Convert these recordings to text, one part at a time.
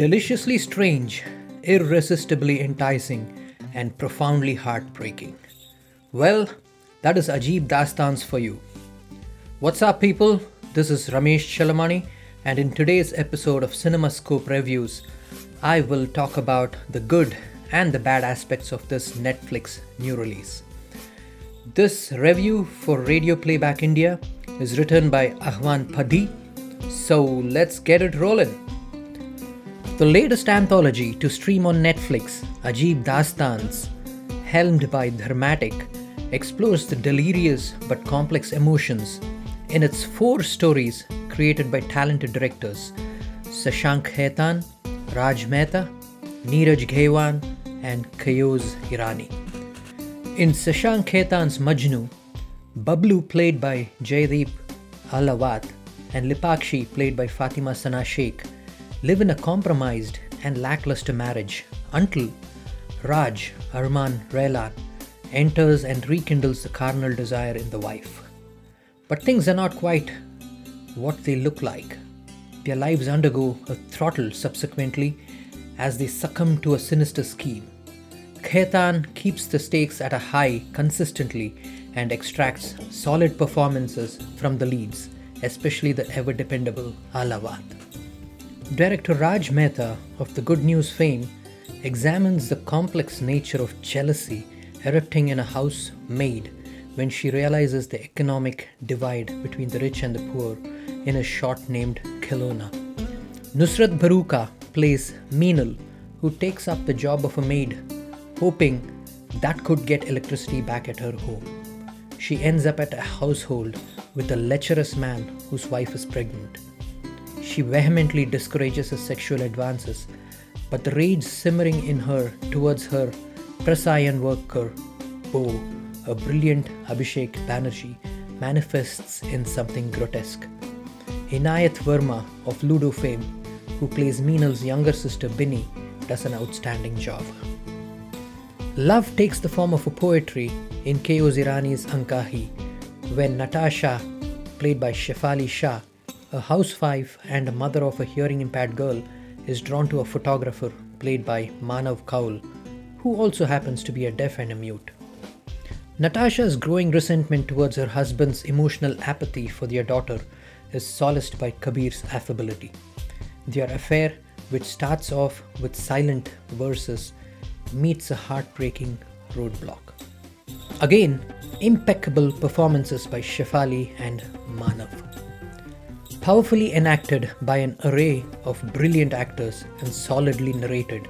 Deliciously strange, irresistibly enticing, and profoundly heartbreaking. Well, that is Ajeeb Daastaans for you. What's up, people? This is Ramesh Chalamani, and in today's episode of CinemaScope Reviews, I will talk about the good and the bad aspects of this Netflix new release. This review for Radio Playback India is written by Ahwan Padhi, so let's get it rolling. The latest anthology to stream on Netflix, Ajeeb Daastaans, helmed by Dharmatic, explores the delirious but complex emotions in its four stories created by talented directors Shashank Khaitan, Raj Mehta, Neeraj Ghaywan, and Kayoze Irani. In Shashank Khaitan's Majnu, Bablu, played by Jaideep Ahlawat, and Lipakshi, played by Fatima Sana Sheikh, live in a compromised and lackluster marriage until Raj, Armaan Ralhan, enters and rekindles the carnal desire in the wife. But things are not quite what they look like. Their lives undergo a throttle subsequently as they succumb to a sinister scheme. Khaitan keeps the stakes at a high consistently and extracts solid performances from the leads, especially the ever dependable Ahlawat. Director Raj Mehta of the Good News fame examines the complex nature of jealousy erupting in a house maid when she realizes the economic divide between the rich and the poor in a short named Khilona. Nusrat Bharucha plays Meenal, who takes up the job of a maid, hoping that could get electricity back at her home. She ends up at a household with a lecherous man whose wife is pregnant. She vehemently discourages his sexual advances, but the rage simmering in her towards her Prasayan worker, Bo, a brilliant Abhishek Banerjee, manifests in something grotesque. Inayat Verma of Ludo fame, who plays Meenal's younger sister Binny, does an outstanding job. Love takes the form of a poetry in Kayoze Irani's Ankahi, when Natasha, played by Shefali Shah, a housewife and a mother of a hearing impaired girl, is drawn to a photographer played by Manav Kaul, who also happens to be a deaf and a mute. Natasha's growing resentment towards her husband's emotional apathy for their daughter is solaced by Kabir's affability. Their affair, which starts off with silent verses, meets a heartbreaking roadblock. Again, impeccable performances by Shefali and Manav. Powerfully enacted by an array of brilliant actors and solidly narrated,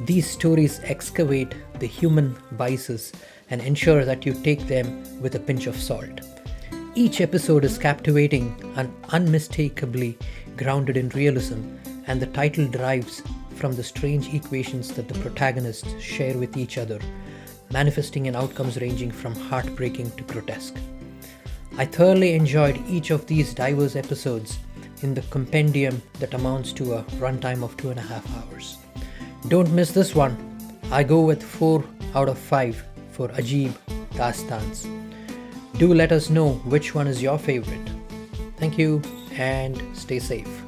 these stories excavate the human vices and ensure that you take them with a pinch of salt. Each episode is captivating and unmistakably grounded in realism, and the title derives from the strange equations that the protagonists share with each other, manifesting in outcomes ranging from heartbreaking to grotesque. I thoroughly enjoyed each of these diverse episodes in the compendium that amounts to a runtime of two and a half hours. Don't miss this one. I go with 4 out of 5 for Ajeeb Daastaans. Do let us know which one is your favorite. Thank you and stay safe.